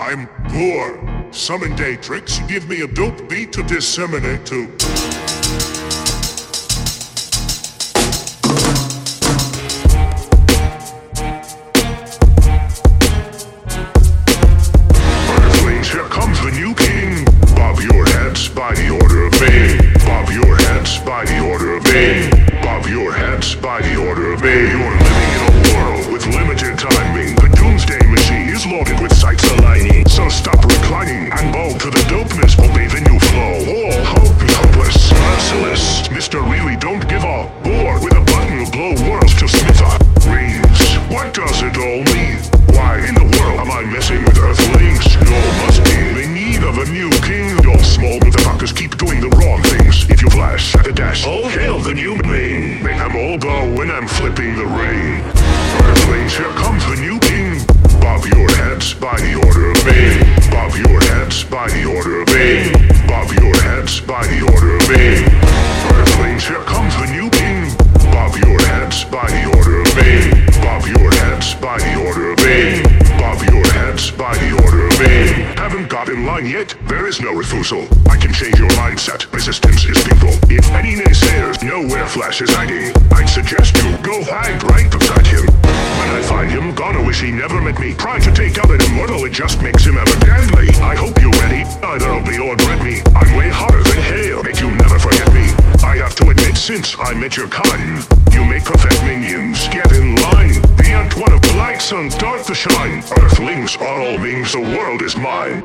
I'm poor. Summon Daetrix, give me a dope beat to disseminate to. Earthlings, here comes the new king. Bob your heads by the order of Bane. Bob your heads by the order of Bane. Mr. Really don't give up. Bored with a button will blow worlds to smithereens. What does it all mean? Why in the world am I messing with Earthlings? You must be in need of a new king. Y'all small motherfuckers keep doing the wrong things. If you flash at the dash, all hail the new main. Them all bow when I'm flipping the rain. Earthlings, here comes the new king. Bob your heads by the order of Bane. Bob your heads by the order of Bane. In line yet? There is no refusal. I can change your mindset. Resistance is people. If any naysayers know where Flash is hiding, I'd suggest you go hide right beside him. When I find him, gonna wish he never met me. Trying to take out an immortal, it just makes him evidently. I hope you're ready. Either obey or dread me. I'm way hotter than hail. Make you never forget me. I have to admit, since I met your kind, you make perfect minions. Get in line. The ant one of the lights and start to shine. Earthlings are all beings, the world is mine.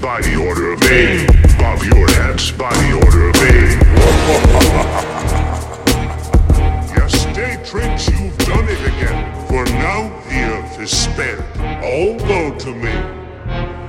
by the order of Bane. Bob your heads by the order of Bane. yes, Daetrix, you've done it again. For now the earth is spared. All woe to me.